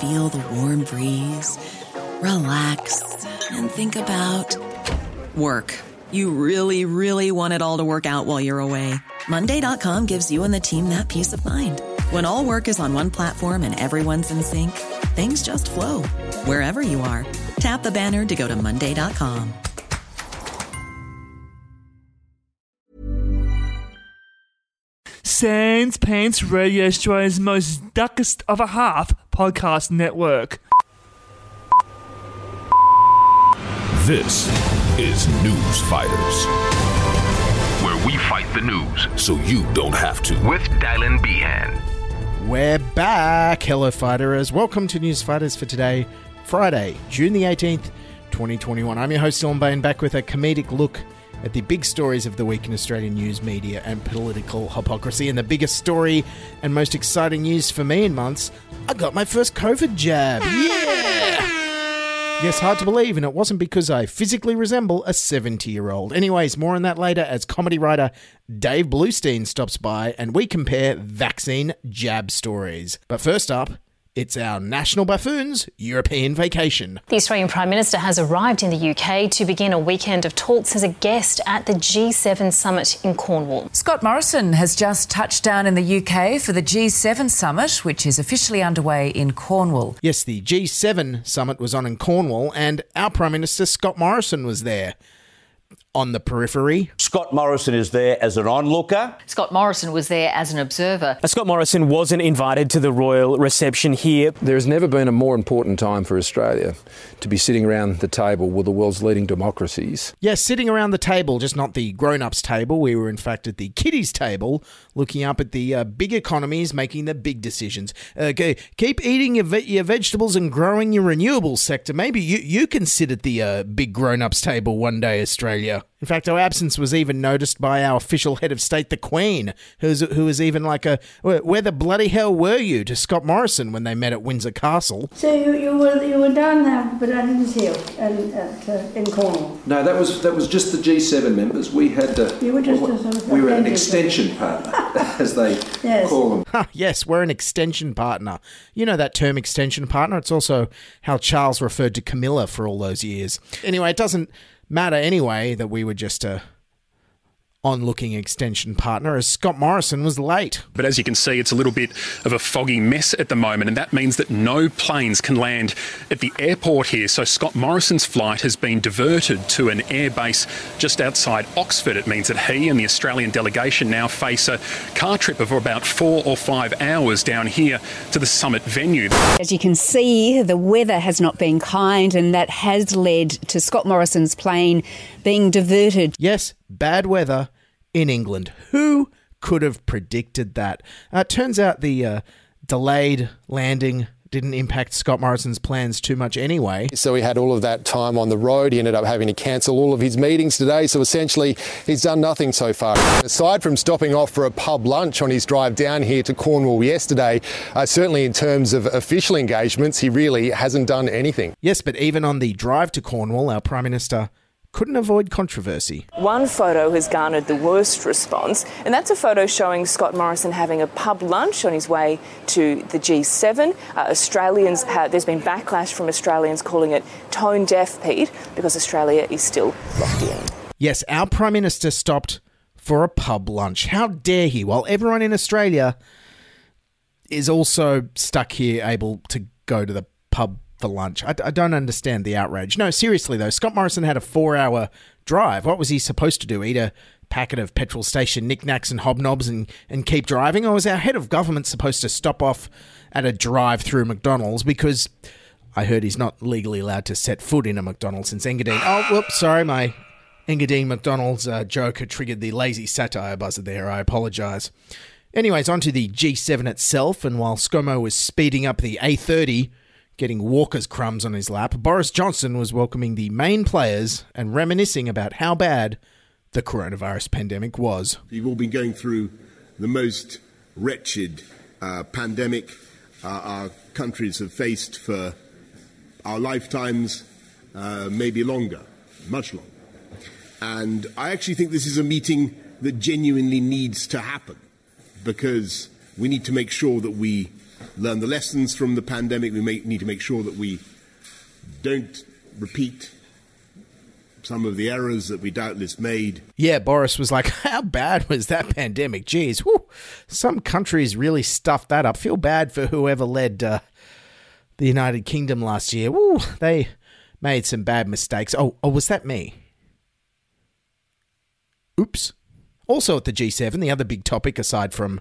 feel the warm breeze, relax, and think about work. You really, really want it all to work out while you're away. Monday.com gives you and the team that peace of mind. When all work is on one platform and everyone's in sync, things just flow wherever you are. Tap the banner to go to Monday.com. Sans Pants Radio Australia's most duckest of a half podcast network. This is News Fighters, where we fight the news so you don't have to. With Dylan Behan. We're back. Hello, fighters. Welcome to News Fighters for today, Friday, June the 18th, 2021. I'm your host, Dylan Behan, back with a comedic look at the big stories of the week in Australian news, media, and political hypocrisy. And the biggest story and most exciting news for me in months I got my first COVID jab. Yeah! Yes, hard to believe, and it wasn't because I physically resemble a 70 year old. Anyways, more on that later as comedy writer Dave Bloustien stops by and we compare vaccine jab stories. But first up, it's our National Buffoons European Vacation. The Australian Prime Minister has arrived in the UK to begin a weekend of talks as a guest at the G7 summit in Cornwall. Scott Morrison has just touched down in the UK for the G7 summit, which is officially underway in Cornwall. Yes, the G7 summit was on in Cornwall, and our Prime Minister Scott Morrison was there. On the periphery, Scott Morrison is there as an onlooker. Scott Morrison was there as an observer. Scott Morrison wasn't invited to the royal reception here. There's never been a more important time for Australia to be sitting around the table with the world's leading democracies. Yes, sitting around the table, just not the grown ups table. We were, in fact, at the kiddies table, looking up at the uh, big economies making the big decisions. Uh, okay, keep eating your, ve- your vegetables and growing your renewables sector. Maybe you, you can sit at the uh, big grown ups table one day, Australia. In fact, our absence was even noticed by our official head of state, the Queen, who's, who was even like a, where the bloody hell were you to Scott Morrison when they met at Windsor Castle? So you, you were you were down there, but I didn't see you in, at, uh, in Cornwall. No, that was that was just the G7 members. We had uh, You were just a sort of we were an extension partner, as they Yes. call them. Ha, yes, we're an extension partner. You know that term extension partner? It's also how Charles referred to Camilla for all those years. Anyway, it doesn't matter anyway that we were just a on-looking extension partner as Scott Morrison was late. But as you can see, it's a little bit of a foggy mess at the moment, and that means that no planes can land at the airport here. So Scott Morrison's flight has been diverted to an airbase just outside Oxford. It means that he and the Australian delegation now face a car trip of about four or five hours down here to the summit venue. As you can see, the weather has not been kind, and that has led to Scott Morrison's plane being diverted. Yes, bad weather in England. Who could have predicted that? Uh, it turns out the uh, delayed landing didn't impact Scott Morrison's plans too much anyway. So he had all of that time on the road. He ended up having to cancel all of his meetings today. So essentially, he's done nothing so far. Aside from stopping off for a pub lunch on his drive down here to Cornwall yesterday, uh, certainly in terms of official engagements, he really hasn't done anything. Yes, but even on the drive to Cornwall, our Prime Minister couldn't avoid controversy. One photo has garnered the worst response, and that's a photo showing Scott Morrison having a pub lunch on his way to the G7. Uh, Australians, have, there's been backlash from Australians calling it tone deaf, Pete, because Australia is still locked in. Yes, our Prime Minister stopped for a pub lunch. How dare he? While everyone in Australia is also stuck here able to go to the pub for lunch. I, I don't understand the outrage. No, seriously though, Scott Morrison had a four hour drive. What was he supposed to do? Eat a packet of petrol station knickknacks and hobnobs and, and keep driving? Or was our head of government supposed to stop off at a drive through McDonald's because I heard he's not legally allowed to set foot in a McDonald's since Engadine. Oh, whoops, sorry, my Engadine McDonald's uh, joke had triggered the lazy satire buzzer there. I apologise. Anyways, on to the G7 itself, and while ScoMo was speeding up the A30, getting Walker's crumbs on his lap, Boris Johnson was welcoming the main players and reminiscing about how bad the coronavirus pandemic was. We've all been going through the most wretched uh, pandemic uh, our countries have faced for our lifetimes, uh, maybe longer, much longer. And I actually think this is a meeting that genuinely needs to happen because we need to make sure that we learn the lessons from the pandemic. We may, need to make sure that we don't repeat some of the errors that we doubtless made. Yeah, Boris was like, How bad was that pandemic? Geez, whew, some countries really stuffed that up. Feel bad for whoever led uh, the United Kingdom last year. They made some bad mistakes. Oh, oh, was that me? Oops. Also at the G7, the other big topic aside from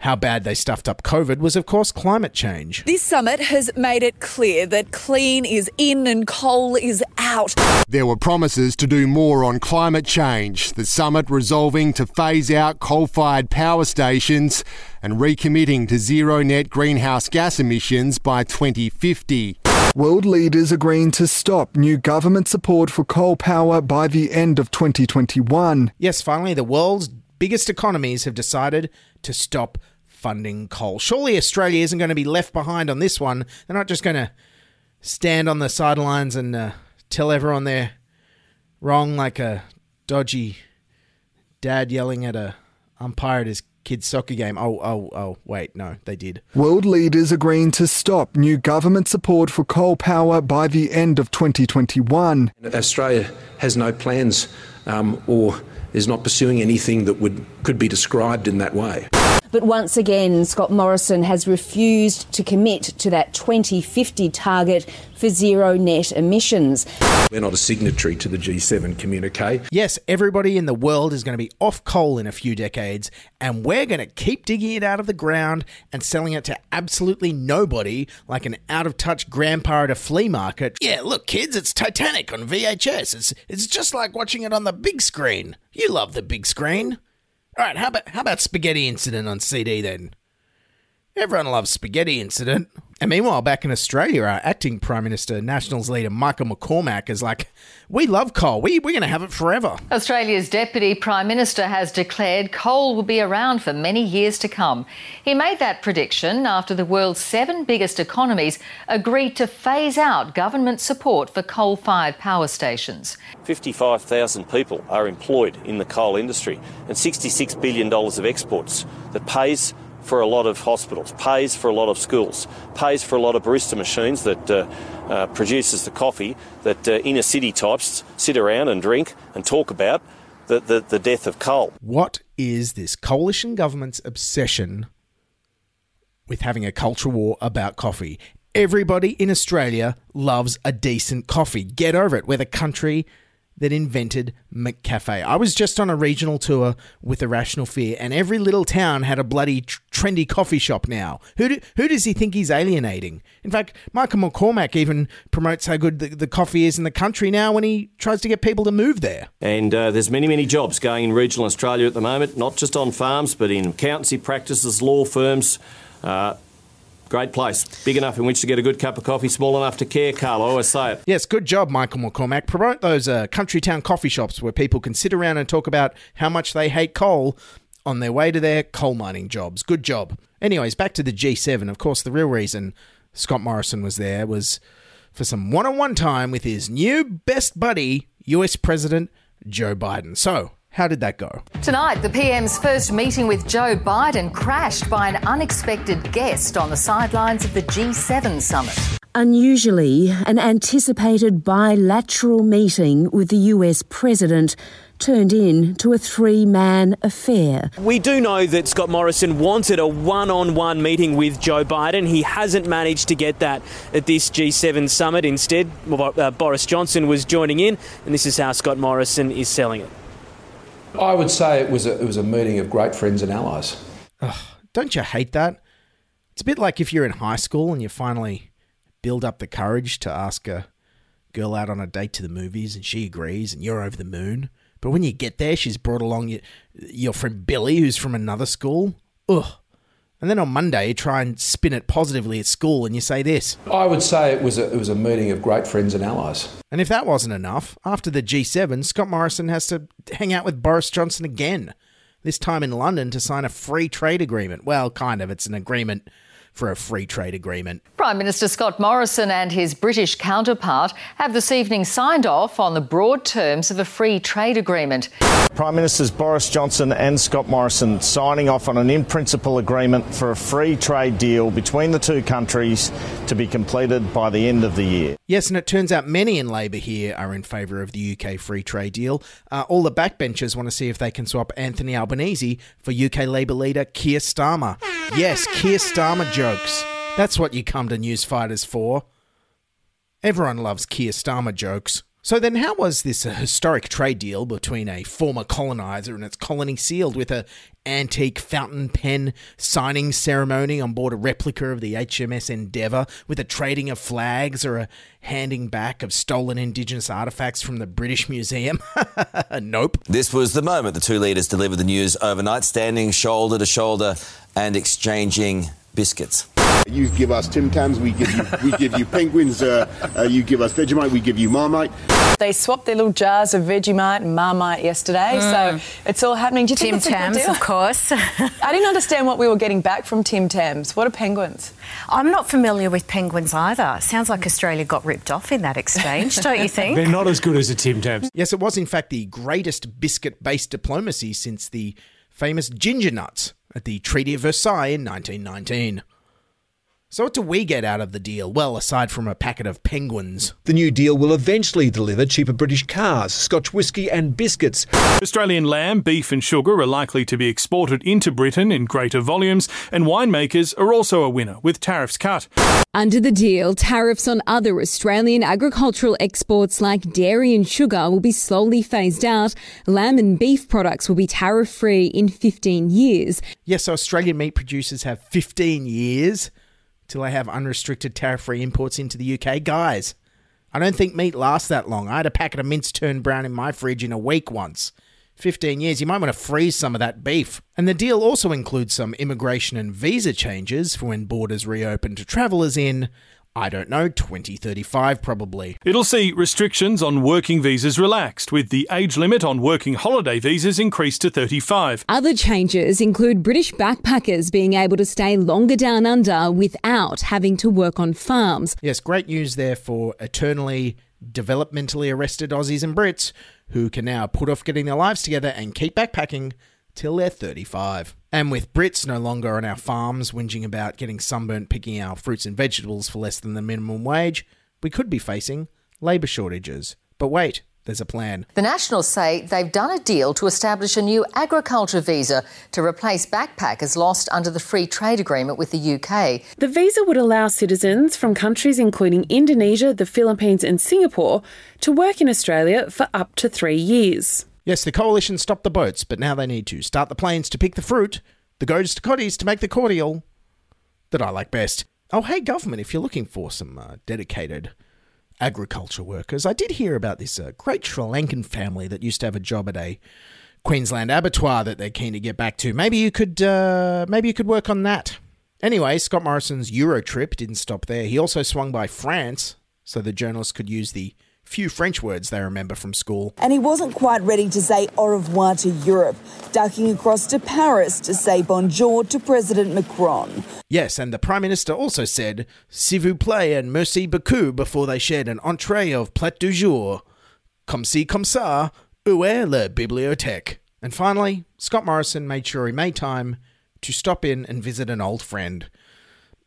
how bad they stuffed up COVID was, of course, climate change. This summit has made it clear that clean is in and coal is out. There were promises to do more on climate change, the summit resolving to phase out coal fired power stations and recommitting to zero net greenhouse gas emissions by 2050. World leaders agreeing to stop new government support for coal power by the end of 2021. Yes, finally, the world's biggest economies have decided to stop funding coal. Surely Australia isn't going to be left behind on this one. They're not just going to stand on the sidelines and uh, tell everyone they're wrong like a dodgy dad yelling at a umpire at his kid's soccer game. Oh, oh, oh, wait, no, they did. World leaders agreeing to stop new government support for coal power by the end of 2021. Australia has no plans um, or is not pursuing anything that would could be described in that way. But once again, Scott Morrison has refused to commit to that 2050 target for zero net emissions. We're not a signatory to the G7 communique. Yes, everybody in the world is going to be off coal in a few decades, and we're going to keep digging it out of the ground and selling it to absolutely nobody like an out of touch grandpa at a flea market. Yeah, look, kids, it's Titanic on VHS. It's, it's just like watching it on the big screen. You love the big screen. All right, how about how about Spaghetti Incident on CD then? Everyone loves Spaghetti Incident. And meanwhile, back in Australia, our acting Prime Minister, Nationals leader Michael McCormack is like, we love coal. We, we're going to have it forever. Australia's Deputy Prime Minister has declared coal will be around for many years to come. He made that prediction after the world's seven biggest economies agreed to phase out government support for coal fired power stations. 55,000 people are employed in the coal industry and $66 billion of exports that pays for a lot of hospitals, pays for a lot of schools, pays for a lot of barista machines that uh, uh, produces the coffee that uh, inner city types sit around and drink and talk about the, the, the death of coal. What is this coalition government's obsession with having a culture war about coffee? Everybody in Australia loves a decent coffee. Get over it. We're the country that invented McCafe. I was just on a regional tour with Irrational Fear, and every little town had a bloody tr- trendy coffee shop now. Who, do, who does he think he's alienating? In fact, Michael McCormack even promotes how good the, the coffee is in the country now when he tries to get people to move there. And uh, there's many, many jobs going in regional Australia at the moment, not just on farms, but in accountancy practices, law firms. Uh, Great place. Big enough in which to get a good cup of coffee, small enough to care, Carl. I always say it. Yes, good job, Michael McCormack. Promote those uh, country town coffee shops where people can sit around and talk about how much they hate coal on their way to their coal mining jobs. Good job. Anyways, back to the G7. Of course, the real reason Scott Morrison was there was for some one on one time with his new best buddy, US President Joe Biden. So, how did that go? Tonight, the PM's first meeting with Joe Biden crashed by an unexpected guest on the sidelines of the G7 summit. Unusually, an anticipated bilateral meeting with the US president turned into a three man affair. We do know that Scott Morrison wanted a one on one meeting with Joe Biden. He hasn't managed to get that at this G7 summit. Instead, uh, Boris Johnson was joining in, and this is how Scott Morrison is selling it. I would say it was a, it was a meeting of great friends and allies. Ugh, don't you hate that? It's a bit like if you're in high school and you finally build up the courage to ask a girl out on a date to the movies and she agrees and you're over the moon. But when you get there, she's brought along your, your friend Billy, who's from another school. Ugh. And then on Monday, you try and spin it positively at school and you say this. I would say it was a, it was a meeting of great friends and allies. And if that wasn't enough, after the G7, Scott Morrison has to hang out with Boris Johnson again, this time in London to sign a free trade agreement. Well, kind of, it's an agreement for a free trade agreement. Prime Minister Scott Morrison and his British counterpart have this evening signed off on the broad terms of a free trade agreement. Prime Ministers Boris Johnson and Scott Morrison signing off on an in principle agreement for a free trade deal between the two countries to be completed by the end of the year. Yes, and it turns out many in Labor here are in favour of the UK free trade deal. Uh, all the backbenchers want to see if they can swap Anthony Albanese for UK Labor leader Keir Starmer. Yes, Keir Starmer jokes. That's what you come to news fighters for. Everyone loves Keir Starmer jokes. So then, how was this a historic trade deal between a former colonizer and its colony sealed with a antique fountain pen signing ceremony on board a replica of the HMS Endeavour, with a trading of flags or a handing back of stolen Indigenous artefacts from the British Museum? nope. This was the moment the two leaders delivered the news overnight, standing shoulder to shoulder and exchanging biscuits. You give us Tim Tams, we give you we give you penguins. Uh, uh, you give us Vegemite, we give you Marmite. They swapped their little jars of Vegemite and Marmite yesterday, mm. so it's all happening. Do you Tim think Tams, of course. I didn't understand what we were getting back from Tim Tams. What are penguins? I'm not familiar with penguins either. Sounds like Australia got ripped off in that exchange, don't you think? They're not as good as a Tim Tams. Yes, it was in fact the greatest biscuit-based diplomacy since the famous ginger nuts at the Treaty of Versailles in 1919. So, what do we get out of the deal? Well, aside from a packet of penguins. The new deal will eventually deliver cheaper British cars, Scotch whisky, and biscuits. Australian lamb, beef, and sugar are likely to be exported into Britain in greater volumes, and winemakers are also a winner, with tariffs cut. Under the deal, tariffs on other Australian agricultural exports like dairy and sugar will be slowly phased out. Lamb and beef products will be tariff free in 15 years. Yes, so Australian meat producers have 15 years till they have unrestricted tariff free imports into the UK. Guys, I don't think meat lasts that long. I had a packet of mince turned brown in my fridge in a week once. 15 years, you might want to freeze some of that beef. And the deal also includes some immigration and visa changes for when borders reopen to travellers in I don't know, 2035 probably. It'll see restrictions on working visas relaxed, with the age limit on working holiday visas increased to 35. Other changes include British backpackers being able to stay longer down under without having to work on farms. Yes, great news there for eternally developmentally arrested Aussies and Brits who can now put off getting their lives together and keep backpacking till they're 35. And with Brits no longer on our farms whinging about getting sunburnt picking our fruits and vegetables for less than the minimum wage, we could be facing labour shortages. But wait, there's a plan. The Nationals say they've done a deal to establish a new agriculture visa to replace backpackers lost under the free trade agreement with the UK. The visa would allow citizens from countries including Indonesia, the Philippines, and Singapore to work in Australia for up to three years. Yes, the coalition stopped the boats, but now they need to start the planes to pick the fruit, the goats to Cottee's to make the cordial that I like best. Oh, hey, government, if you're looking for some uh, dedicated agriculture workers, I did hear about this uh, great Sri Lankan family that used to have a job at a Queensland abattoir that they're keen to get back to. Maybe you could, uh, maybe you could work on that. Anyway, Scott Morrison's Euro trip didn't stop there. He also swung by France so the journalists could use the few French words they remember from school. And he wasn't quite ready to say au revoir to Europe, ducking across to Paris to say bonjour to President Macron. Yes, and the Prime Minister also said s'il vous plaît and merci beaucoup before they shared an entree of plat du jour. Comme ci, comme ça, où est la bibliothèque? And finally, Scott Morrison made sure he made time to stop in and visit an old friend.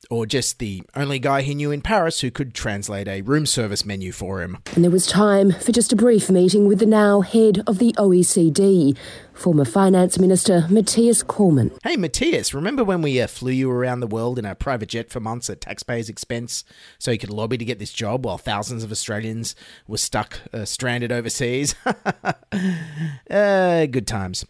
Or just the only guy he knew in Paris who could translate a room service menu for him. And there was time for just a brief meeting with the now head of the OECD, former Finance Minister Matthias Cormann. Hey, Matthias, remember when we uh, flew you around the world in a private jet for months at taxpayers' expense so you could lobby to get this job while thousands of Australians were stuck, uh, stranded overseas? uh, good times.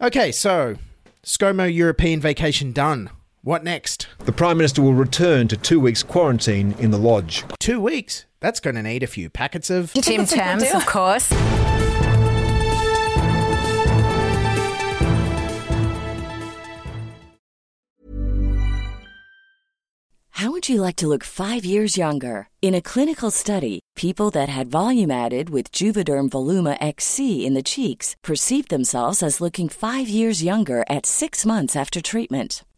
Okay, so ScoMo European vacation done. What next? The Prime Minister will return to two weeks quarantine in the lodge. Two weeks? That's going to need a few packets of. Tim Tams, of course. How would you like to look five years younger? In a clinical study, people that had volume added with Juvederm Voluma XC in the cheeks perceived themselves as looking five years younger at six months after treatment.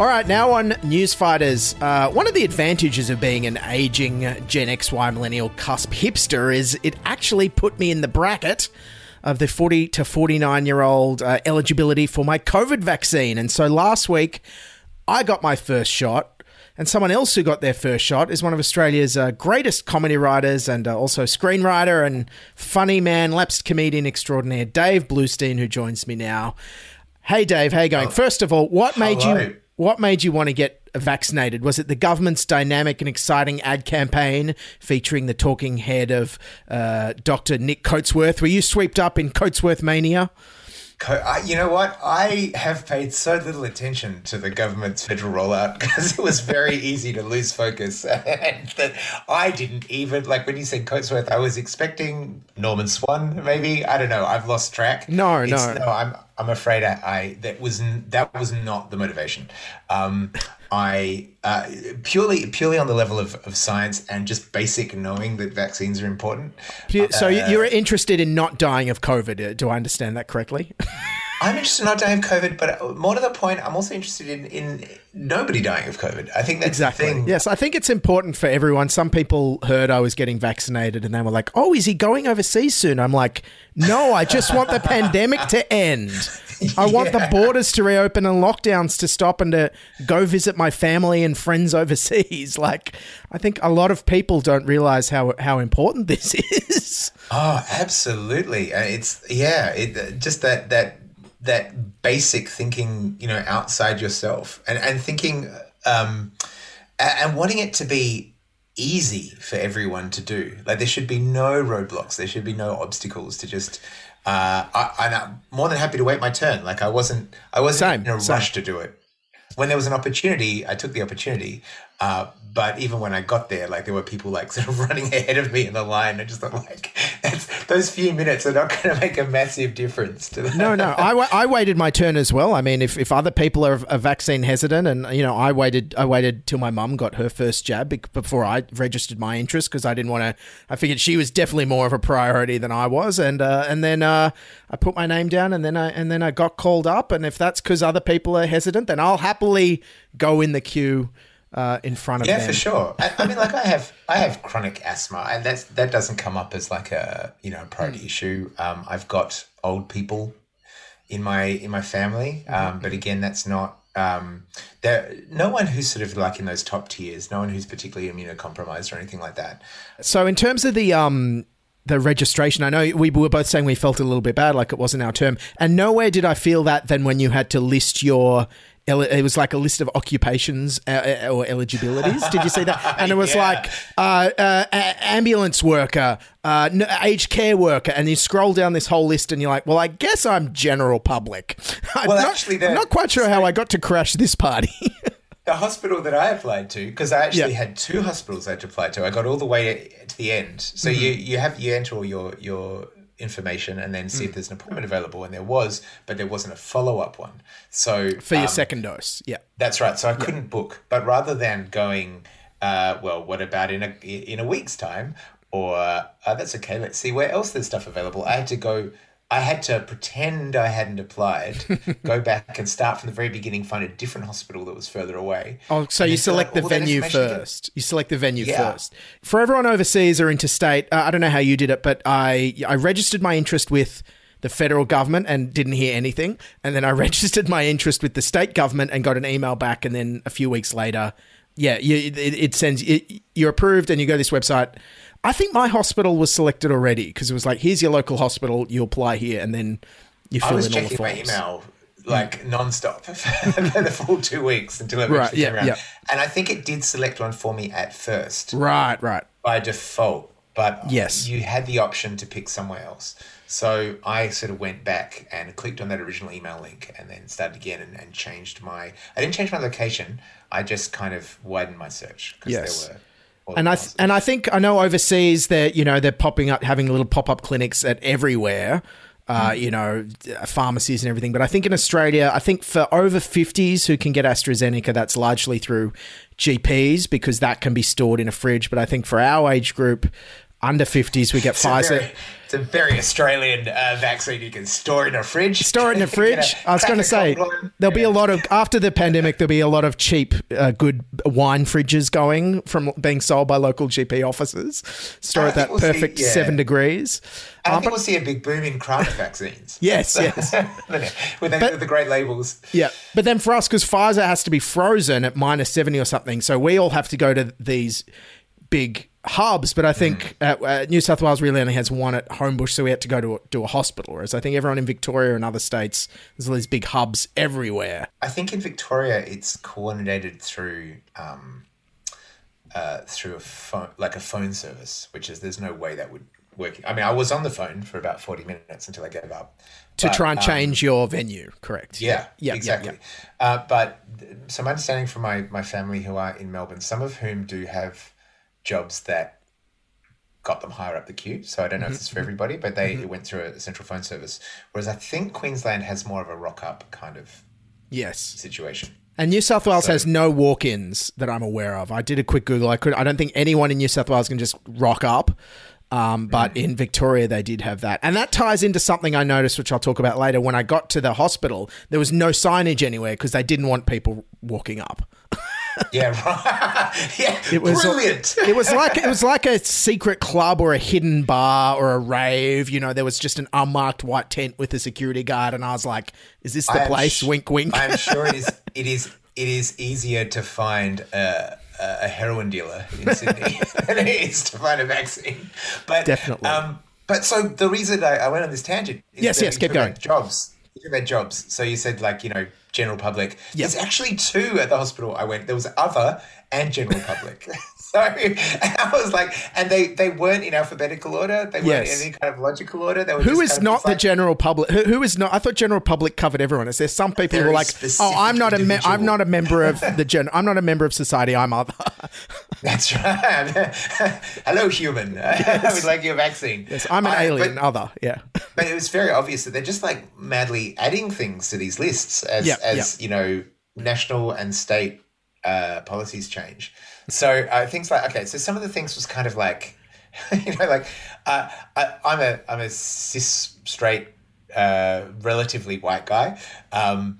All right, now on Newsfighters. Uh, one of the advantages of being an aging Gen XY millennial cusp hipster is it actually put me in the bracket of the 40 to 49 year old uh, eligibility for my COVID vaccine. And so last week, I got my first shot. And someone else who got their first shot is one of Australia's uh, greatest comedy writers and uh, also screenwriter and funny man, lapsed comedian extraordinaire, Dave Bloustien, who joins me now. Hey, Dave, how you going? First of all, what made hello. you what made you want to get vaccinated? Was it the government's dynamic and exciting ad campaign featuring the talking head of uh, Dr. Nick Coatsworth? Were you swept up in Coatsworth mania? You know what? I have paid so little attention to the government's federal rollout because it was very easy to lose focus. and that I didn't even, like when you said Coatsworth, I was expecting Norman Swan, maybe. I don't know. I've lost track. No, It's- no. No, I'm, I'm afraid I, I that was that was not the motivation. Um, I uh, purely purely on the level of, of science and just basic knowing that vaccines are important. So Uh, you're interested in not dying of COVID. uh, Do I understand that correctly? I'm interested in not dying of COVID, but more to the point, I'm also interested in, in nobody dying of COVID. I think that's exactly. the thing. Yes, I think it's important for everyone. Some people heard I was getting vaccinated and they were like, "Oh, is he going overseas soon?" I'm like, "No, I just want the pandemic to end. I want the borders to reopen and lockdowns to stop and to go visit my family and friends overseas." Like, I think a lot of people don't realize how how important this is. Oh, absolutely. Uh, It's yeah, it uh, just that that that basic thinking, you know, outside yourself and and thinking um and wanting it to be easy for everyone to do. Like there should be no roadblocks. There should be no obstacles to just uh I, I'm more than happy to wait my turn. Like I wasn't I wasn't Same, in a same. rush to do it. when there was an opportunity, I took the opportunity. Uh, but even when I got there, like there were people like sort of running ahead of me in the line. I just thought like those few minutes are not going to make a massive difference to that. No, no. I, I waited my turn as well. I mean, if, if other people are, are vaccine hesitant, and you know, I waited I waited till my mum got her first jab before I registered my interest because I didn't want to. I figured she was definitely more of a priority than I was, and uh, and then uh, I put my name down, and then I and then I got called up, and if that's because other people are hesitant, then I'll happily go in the queue uh, in front of yeah, them. for sure. I, I mean, like I have, I have chronic asthma, and that's that doesn't come up as like a you know priority issue. Um, I've got old people in my in my family, um, but again, that's not. Um, there, no one who's sort of like in those top tiers. No one who's particularly immunocompromised or anything like that. So in terms of the um the registration, I know we were both saying we felt a little bit bad, like it wasn't our term, and nowhere did I feel that than when you had to list your. It was like a list of occupations uh, uh, or eligibilities. Did you see that? And it was Yeah. like uh, uh, ambulance worker, uh, aged care worker, and you scroll down this whole list, and you're like, "Well, I guess I'm general public." I'm Well, not, actually, I'm not quite sure how I got to crash this party. The hospital that I applied to, because I actually Yeah. had two hospitals I had to apply to. I got all the way to the end. So Mhm. you you have you enter all your your information and then see if Mm. there's an appointment available, and there was, but there wasn't a follow up one. So For your um, second dose, yeah. That's right. So I couldn't book. But rather than going, uh, well, what about in a in a week's time? Or uh, that's okay. Let's see where else there's stuff available. I had to go. I had to pretend I hadn't applied, go back and start from the very beginning, find a different hospital that was further away. Oh, so you then fill out select the venue again. first. You select the venue Yeah. first. For everyone overseas or interstate, uh, I don't know how you did it, but I I registered my interest with the federal government and didn't hear anything, and then I registered my interest with the state government and got an email back, and then a few weeks later, yeah, you, it, it sends it, you're approved, and you go to this website. I think my hospital was selected already because it was like, here's your local hospital, you apply here, and then you fill in all the checking my email like mm. non-stop for the full two weeks until it Right, actually yeah, came around. yeah. And I think it did select one for me at first. Right, right. by default, but Yes. you had the option to pick somewhere else. So I sort of went back and clicked on that original email link and then started again and, and changed my. I didn't change my location. I just kind of widened my search because Yes. there were. and I th- and I think I know overseas they're you know they're popping up having little pop up clinics at everywhere. Uh, you know, pharmacies and everything. But I think in Australia, I think for over 50s who can get AstraZeneca, that's largely through GPs because that can be stored in a fridge. But I think for our age group, under 50s, we get Pfizer. very, it's a very Australian uh, vaccine you can store in a fridge. Store it in a fridge. I was going to say there'll be a lot of after the pandemic. There'll be a lot of cheap, uh, good wine fridges going from being sold by local GP offices. Store at that we'll see- perfect yeah. seven degrees. I Uh, think we'll see a big boom in craft vaccines. Yes, yes. with, the, with the great labels. Yeah, but then for us, because Pfizer has to be frozen at minus 70 or something, so we all have to go to these big hubs. But I think uh, uh, New South Wales really only has one at Homebush, so we had to go to a, to a hospital. Whereas I think everyone in Victoria and other states, there's all these big hubs everywhere. I think in Victoria it's coordinated through um, uh, through a phone, like a phone service, which is there's no way that would work. I mean, I was on the phone for about forty minutes until I gave up To But, try and um, change your venue, correct? Yeah, yeah, exactly. Uh, but some understanding from my, my family who are in Melbourne, some of whom do have jobs that got them higher up the queue. So I don't know if Mhm, it's for everybody, but they mhm. it went through a central phone service. Whereas I think Queensland has more of a rock up kind of Yes. situation. And New South Wales So- has no walk-ins that I'm aware of. I did a quick Google. I could. I don't think anyone in New South Wales can just rock up. Um, but in Victoria, they did have that, and that ties into something I noticed, which I'll talk about later. When I got to the hospital, there was no signage anywhere because they didn't want people walking up. Yeah, right. yeah, It was brilliant. it was like it was like a secret club or a hidden bar or a rave. You know, there was just an unmarked white tent with a security guard, and I was like, "Is this the place?" sh- wink, wink. I'm sure it is. It is. It is easier to find a, a a heroin dealer in Sydney than it is to find a vaccine. But Definitely. Um, but so the reason I, I went on this tangent. Is Yes, yes, keep going. about Jobs. About jobs. So you said like you know general public. There's actually two at the hospital I went. There was other and general public. so I was like, and they they weren't in alphabetical order. They weren't Yes. in any kind of logical order. They were Who is not the like- general public? Who, who is not? I thought general public covered everyone. Is there some people who are like, oh, I'm not a me- I'm not a member of the gen. I'm not a member of society. I'm other. That's right. Hello, human. I would like your vaccine. Yes, I'm an I- alien. But, other. Yeah. but it was very obvious that they're just like madly adding things to these lists as Yeah, as you know national and state uh, policies change. So uh, things like okay, so some of the things was kind of like you know like uh, I, I'm a I'm a cis straight uh, relatively white guy, um,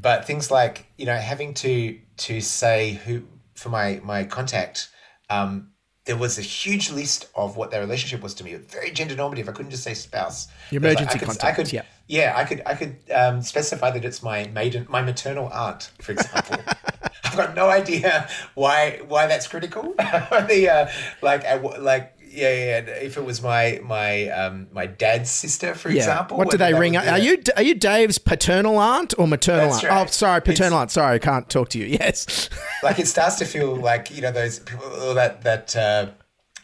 but things like you know having to to say who for my my contact. Um, there was a huge list of what their relationship was to me. Very gender normative. I couldn't just say spouse. Your emergency I could, contact, I could, yeah. Yeah, I could, I could um, specify that it's my maiden, my maternal aunt, for example. I've got no idea why why that's critical. the uh, like, I like, yeah, yeah. If it was my my um, my dad's sister, for yeah. example, What do they ring? would Are you are you Dave's paternal aunt or maternal That's aunt? right. Oh, sorry, paternal It's- aunt. Sorry, I can't talk to you. Yes. like it starts to feel like you know those people all that that uh,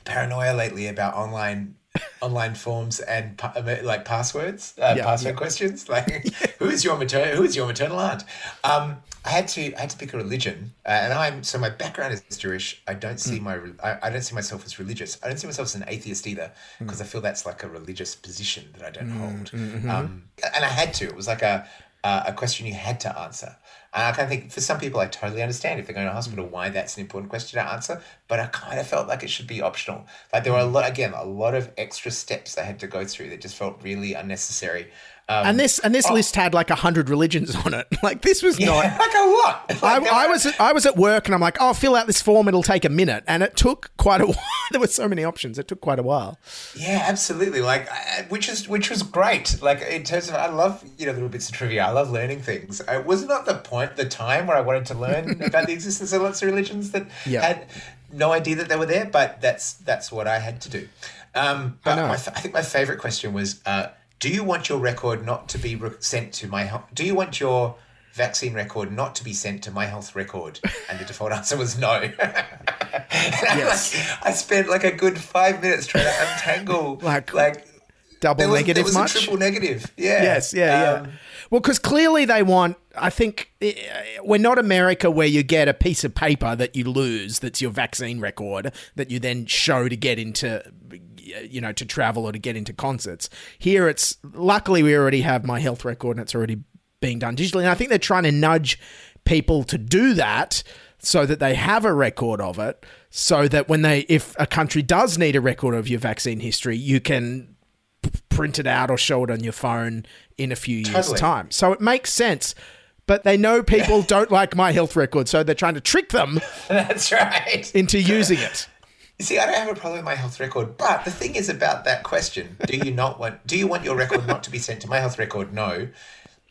paranoia lately about online online forms and like passwords uh, Yeah, password yeah. questions like who is your maternal who is your maternal aunt um I had to I had to pick a religion uh, and I'm so my background is Jewish I don't see Mm. my I, I don't see myself as religious I don't see myself as an atheist either Mm. because I feel that's like a religious position that I don't hold mhm. um, and I had to. It was like a uh, a question you had to answer. I kind of think for some people, I totally understand if they're going to hospital why that's an important question to answer. But I kind of felt like it should be optional. Like there were a mm. lot, again, a lot of extra steps I had to go through that just felt really unnecessary. Um, and this and this oh, list had like a hundred religions on it. Like this was not. like a lot. I, I was at, I was at work and I'm like, oh, fill out this form. It'll take a minute, and it took quite a while. there were so many options. It took quite a while. Yeah, absolutely. Like, which is which was great. Like in terms of, I love you know little bits of trivia. I love learning things. It was not the point, the time where I wanted to learn about the existence of lots of religions that Yeah. had no idea that they were there. But that's that's what I had to do. Um, but I, I think my favorite question was, uh, do you want your record not to be re- sent to my health? Do you want your vaccine record not to be sent to my health record? And the default answer was no. Yes. like, I spent like a good five minutes trying to untangle Like, like double was, negative was much? a triple negative. Yeah. Yes, yeah, Um, yeah. Well, because clearly they want. I think we're not America where you get a piece of paper that you lose that's your vaccine record that you then show to get into, Uh, you know, to travel or to get into concerts. Here, it's luckily we already have my health record and it's already being done digitally. And I think they're trying to nudge people to do that so that they have a record of it so that when they if a country does need a record of your vaccine history you can p- print it out or show it on your phone in a few years time so it makes sense but they know people don't like my health record so they're trying to trick them That's right. into using it see, I don't have a problem with my health record, but the thing is about that question: Do you not want? Do you want your record not to be sent to my health record? No.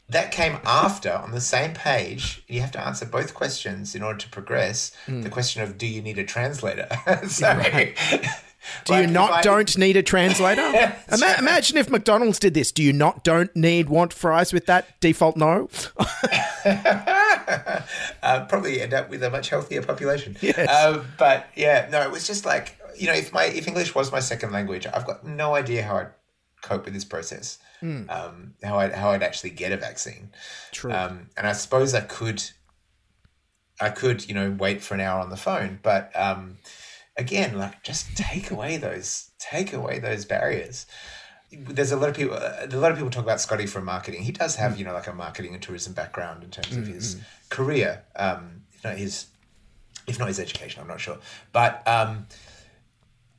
That came after on the same page. You have to answer both questions in order to progress. Hmm. The question of do you need a translator? so, do like, you not I- don't need a translator Ima- imagine if mcdonald's did this do you not don't need want fries with that default no uh, probably end up with a much healthier population. Yes. Um, but yeah, no, it was just like you know, if my if English was my second language, I've got no idea how I'd cope with this process. Mm. Um, how I how I'd actually get a vaccine. True. Um, and I suppose I could. I could, you know, wait for an hour on the phone, but um, again, like just take away those, take away those barriers. There's a lot of people. A lot of people talk about Scotty from marketing. He does have, you know, like a marketing and tourism background in terms of his career. Um, if not his, if not his education, I'm not sure. But um,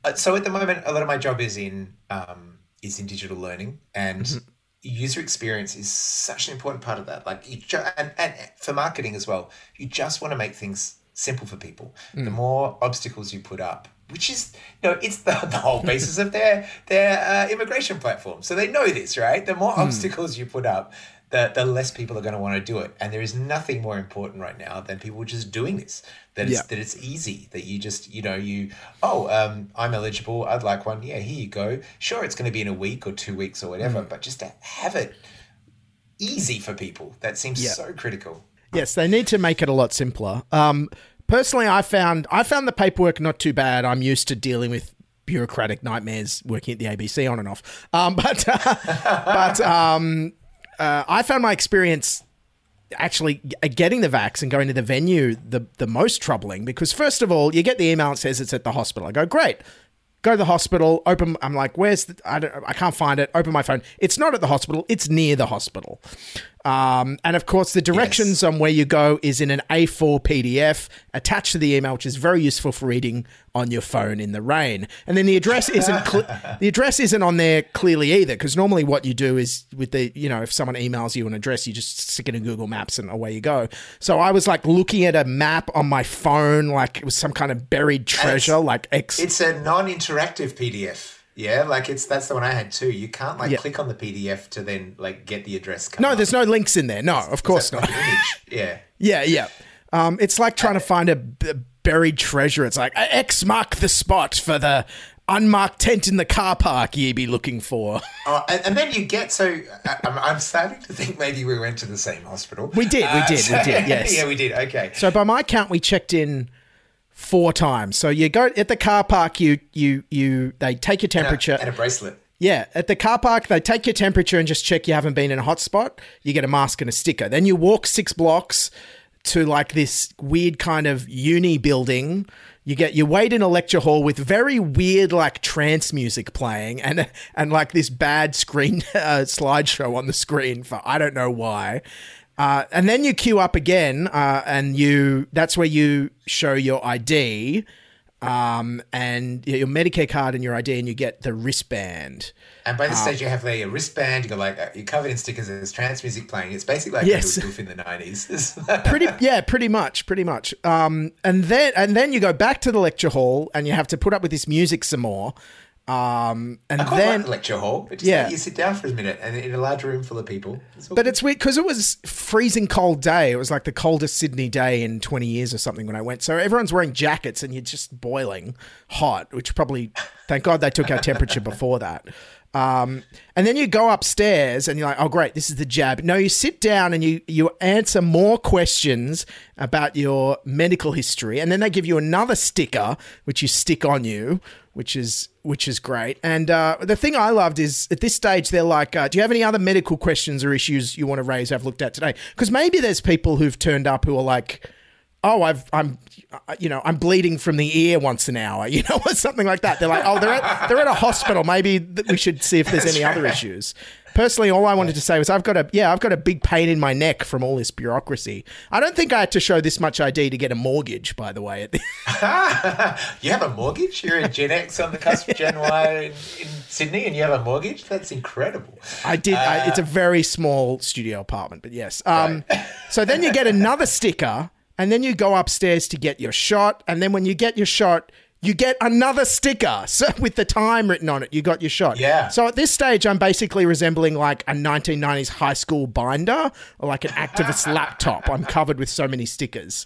uh, so at the moment, a lot of my job is in um, is in digital learning, and user experience is such an important part of that. Like you, ju- and and for marketing as well, you just want to make things simple for people. The Mm. more obstacles you put up, which is you know it's the, the whole basis of their their uh, immigration platform. So they know this, right? The more Mm. obstacles you put up, the the less people are going to want to do it. And there is nothing more important right now than people just doing this. That it's Yeah. that it's easy. That you just you know you oh um, I'm eligible. I'd like one. Yeah, here you go. Sure, it's going to be in a week or two weeks or whatever, Mm. but just to have it easy for people. That seems Yeah. so critical. Yes, they need to make it a lot simpler. Um, personally, I found I found the paperwork not too bad. I'm used to dealing with bureaucratic nightmares working at the ABC on and off. Um, but but um, uh, I found my experience actually getting the vax and going to the venue the the most troubling because first of all, you get the email that says it's at the hospital. I go great. Go to the hospital. Open. I'm like, where's? The, I don't. I can't find it. Open my phone. It's not at the hospital. It's near the hospital. Um, and of course, the directions on where you go is in an A4 PDF attached to the email, which is very useful for reading on your phone in the rain. And then the address isn't cl- the address isn't on there clearly either, because normally what you do is with the you know if someone emails you an address, you just stick it in Google Maps and away you go. So I was like looking at a map on my phone, like it was some kind of buried treasure, like X. It's a non-interactive PDF. Yeah, like it's that's the one I had too. You can't like Yeah. click on the PDF to then like get the address. Come No, there's no links in there. No, of course not. yeah. Yeah, yeah. Um, it's like trying to find a buried treasure. It's like X mark the spot for the unmarked tent in the car park ye be looking for. Oh, and, and then you get so I, I'm, I'm starting to think maybe we went to the same hospital. We did, we Uh, did, we did, yes. yeah, we did. Okay. So by my count, we checked in four times. So you go at the car park, you you you they take your temperature. and a bracelet. Yeah, at the car park, they take your temperature and just check you haven't been in a hot spot. You get a mask and a sticker. Then you walk six blocks to like this weird kind of uni building. You get you wait in a lecture hall with very weird like trance music playing and and like this bad screen uh, slideshow on the screen for I don't know why. Uh, and then you queue up again, uh, and you that's where you show your ID um, and your Medicare card and your ID, and you get the wristband. And by this Uh, stage, you have like, a wristband. You got like uh, you're covered in stickers. There's trance music playing. It's basically like Yes. yes. in the nineties. pretty yeah pretty much pretty much um and then and then you go back to the lecture hall and you have to put up with this music some more um and then like lecture hall. But just Yeah. you sit down for a minute and in a large room full of people. It's but it's weird because it was freezing cold day. It was like the coldest Sydney day in 20 years or something when I went. So everyone's wearing jackets and you're just boiling hot, which probably, thank God they took our temperature before that. Um, and then you go upstairs and you're like, oh, great, this is the jab. No, you sit down and you, you answer more questions about your medical history. And then they give you another sticker, which you stick on you, which is which is great. And uh, the thing I loved is at this stage they're like, uh, "Do you have any other medical questions or issues you want to raise? I've looked at today." Because maybe there's people who've turned up who are like, "Oh, I've I'm uh, you know I'm bleeding from the ear once an hour," you know, or something like that. They're like, "Oh, they're at, they're at a hospital. Maybe we should see if there's any other issues." Personally, all I wanted to say was I've got a yeah I've got a big pain in my neck from all this bureaucracy. I don't think I had to show this much ID to get a mortgage. By the way, you have a mortgage? You're a Gen X on the cusp of Gen Y in, in Sydney and you have a mortgage? That's incredible. I did. I, it's a very small studio apartment, but yes. Um, so then you get another sticker, and then you go upstairs to get your shot, and then when you get your shot, you get another sticker so with the time written on it. You got your shot. Yeah. So at this stage, I'm basically resembling like a 1990s high school binder or like an activist laptop. I'm covered with so many stickers,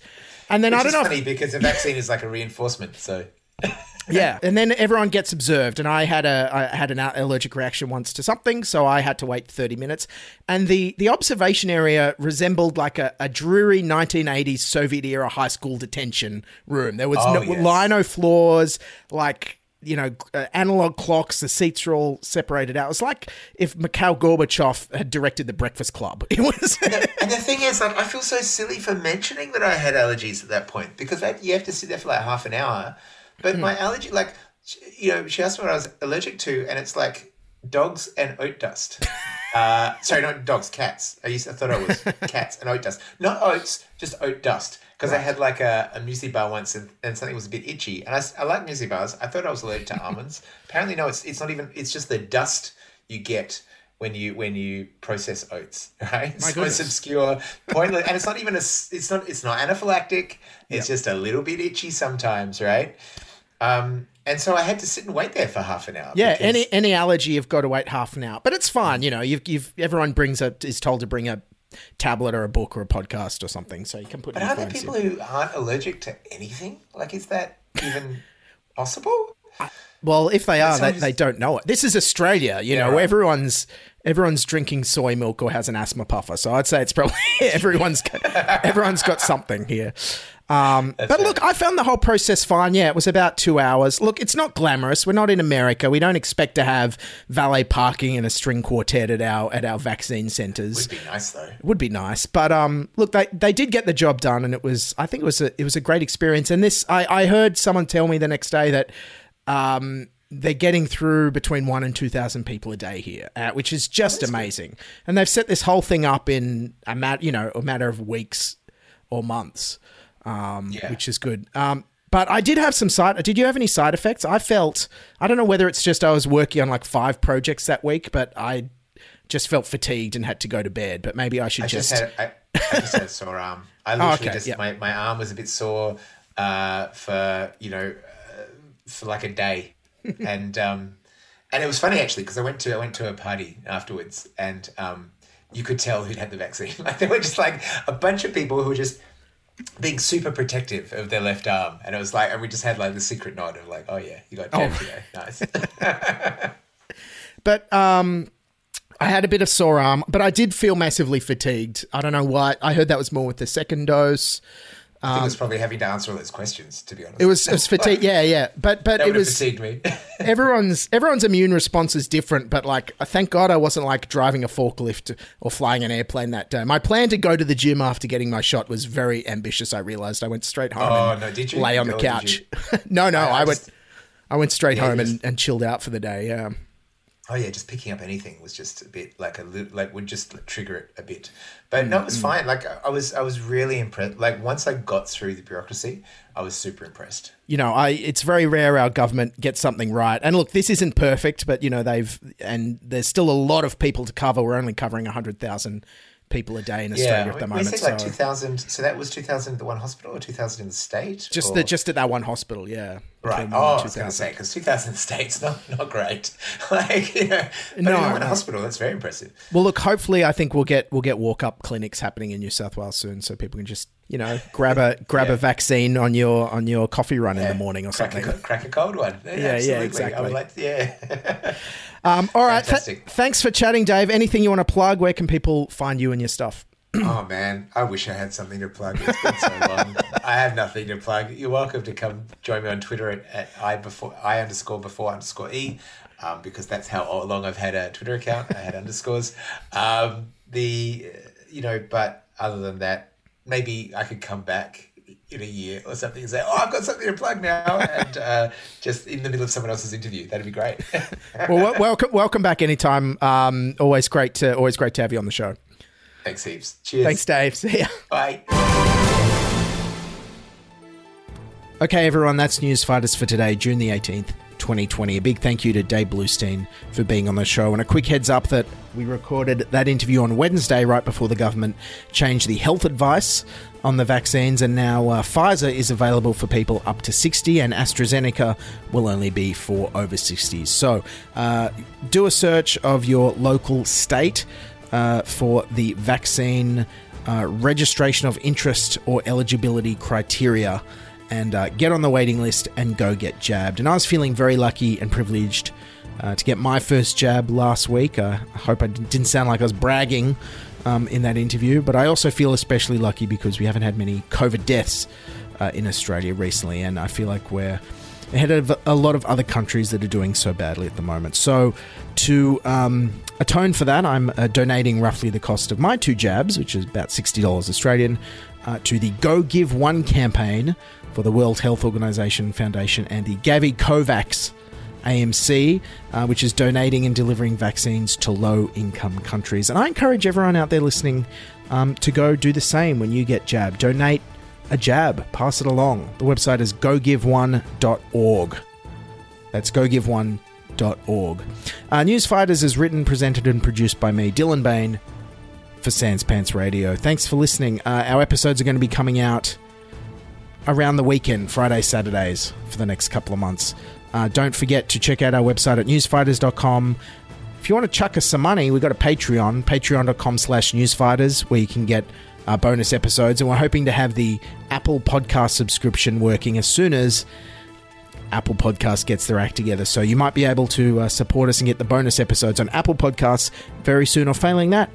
and then Which I don't know. if- funny because the vaccine is like a reinforcement. So yeah, and then everyone gets observed, and I had a I had an allergic reaction once to something, so I had to wait thirty minutes. And the the observation area resembled like a, a dreary nineteen eighties Soviet era high school detention room. There was Oh, no yes. lino floors, like you know uh, analog clocks. The seats are all separated out. It was like if Mikhail Gorbachev had directed the Breakfast Club. It was. and the thing is, like, I feel so silly for mentioning that I had allergies at that point because you have to sit there for like half an hour. But my allergy, like, you know, she asked me what I was allergic to, and it's like dogs and oat dust. Uh, sorry, not dogs, cats. I used, I thought it was cats and oat dust, not oats, just oat dust. Because I had like a, a muesli bar once, and, and something was a bit itchy, and I like muesli bars. I thought I was allergic to almonds. Apparently, no, it's it's not even. It's just the dust you get when you when you process oats, right? My so it's obscure, pointless, and it's not even a It's not. It's not anaphylactic. It's just a little bit itchy sometimes, right? Um, and so I had to sit and wait there for half an hour. Yeah, any any allergy, you've got to wait half an hour, but it's fine. You know, you've, you've everyone brings a is told to bring a tablet or a book or a podcast or something, so you can put. But are there people in. who aren't allergic to anything? Like, is that even possible? Well, if they are, they, they don't know it. This is Australia, you Yeah, know, right. everyone's everyone's drinking soy milk or has an asthma puffer. So I'd say it's probably everyone's got, everyone's got something here. Um, but look, I found the whole process fine. Yeah, it was about two hours. Look, it's not glamorous. We're not in America. We don't expect to have valet parking and a string quartet at our at our vaccine centres. Would be nice though. It would be nice, but um, look, they they did get the job done, and it was I think it was a it was a great experience. And this I I heard someone tell me the next day that um they're getting through between one and two thousand people a day here, uh, which is just amazing. And they've set this whole thing up in a mat you know a matter of weeks or months, um, which is good. Um, but I did have some side. Did you have any side effects? I felt I don't know whether it's just I was working on like five projects that week, but I just felt fatigued and had to go to bed. But maybe I should I just, just. had I, I just had a sore arm. I Oh, okay, just yeah. my, my arm was a bit sore uh, for you know uh, for like a day, and um, and it was funny actually because I went to I went to a party afterwards and um, you could tell who'd had the vaccine. Like there were just like a bunch of people who were just being super protective of their left arm, and it was like and we just had like the secret nod of like oh yeah you got Oh. jammed nice. But um, I had a bit of sore arm, but I did feel massively fatigued. I don't know why. I heard that was more with the second dose. I think it Um, was probably having to answer all those questions to be honest. it was it was fatigue. Yeah, yeah. But but it was fatigued me. everyone's everyone's immune response is different. But like, thank God I wasn't like driving a forklift or flying an airplane that day. My plan to go to the gym after getting my shot was very ambitious. I realized I went straight home. Oh, and no, did you? Lay on the couch. no, no. I- I, I went. just- I went straight Yeah, home you and, and chilled out for the day. Yeah. Oh yeah, just picking up anything was just a bit like a like would just trigger it a bit. But no, it was Mm, fine. Like I was I was really impressed. Like once I got through the bureaucracy, I was super impressed. you know, I it's very rare our government gets something right. And look, this isn't perfect, but you know they've and there's still a lot of people to cover. We're only covering hundred thousand people a day in Australia at the moment. we said like so two thousand. So that was two thousand at the one hospital or two thousand in the state. just or? the, just at that one hospital, yeah. Right. Oh, I was going to 2,000. say because two thousand in the states not not great. like you know, but No, in one no. hospital that's very impressive. Well, look, hopefully, I think we'll get we'll get walk up clinics happening in New South Wales soon, so people can just you know grab a grab a vaccine on your on your coffee run in the morning or Crack something. a, crack a cold one. Yeah, Yeah, yeah, exactly. would like. Yeah. Um, all right, th- thanks for chatting, Dave. Anything you want to plug? Where can people find you and your stuff? oh man, I wish I had something to plug. It's been so long. I have nothing to plug. You're welcome to come join me on Twitter at, at i before i underscore before underscore e, um, because that's how long I've had a Twitter account. I had underscores. Um, the you know, but other than that, maybe I could come back in a year or something and say, "Oh, I've got something to plug now," and uh, just in the middle of someone else's interview. That'd be great. well, wel- welcome welcome back anytime. Um, always great to always great to have you on the show. Thanks heaps. Cheers. Thanks, Dave. See ya. Bye. Okay, everyone, that's News Fighters for today, June the 18th, 2020. A big thank you to Dave Bloustien for being on the show. And a quick heads up that we recorded that interview on Wednesday, right before the government changed the health advice on the vaccines. And now uh, Pfizer is available for people up to 60, and AstraZeneca will only be for over 60s. So uh, do a search of your local state uh, for the vaccine uh, registration of interest or eligibility criteria and uh, get on the waiting list and go get jabbed. And I was feeling very lucky and privileged uh, to get my first jab last week. Uh, I hope I didn't sound like I was bragging um, in that interview, but I also feel especially lucky because we haven't had many COVID deaths uh, in Australia recently, and I feel like we're ahead of a lot of other countries that are doing so badly at the moment. So, to um, atone for that, I'm uh, donating roughly the cost of my two jabs, which is about $60 Australian, uh, to the Go Give One campaign for the World Health Organization Foundation and the Gavi COVAX AMC, uh, which is donating and delivering vaccines to low income countries. And I encourage everyone out there listening um, to go do the same when you get jabbed. Donate a jab, pass it along. The website is gogiveone.org. That's gogiveone.org. Uh, News Fighters is written, presented, and produced by me, Dylan Behan, for Sans Pants Radio. Thanks for listening. Uh, our episodes are going to be coming out around the weekend, Friday, Saturdays, for the next couple of months. Uh, don't forget to check out our website at newsfighters.com. If you want to chuck us some money, we've got a Patreon, patreon.com slash newsfighters, where you can get uh, bonus episodes. And we're hoping to have the Apple podcast subscription working as soon as Apple Podcast gets their act together. So you might be able to uh, support us and get the bonus episodes on Apple Podcasts very soon, or failing that,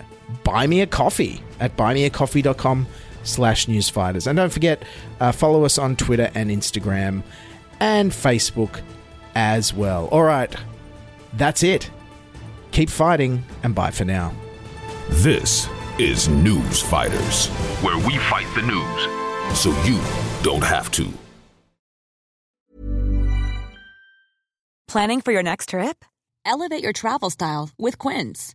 buy me a coffee at buymeacoffee.com slash newsfighters. And don't forget, uh, follow us on Twitter and Instagram and Facebook as well. All right, that's it. Keep fighting, and bye for now. This is News Fighters, where we fight the news so you don't have to. Planning for your next trip? Elevate your travel style with Quince.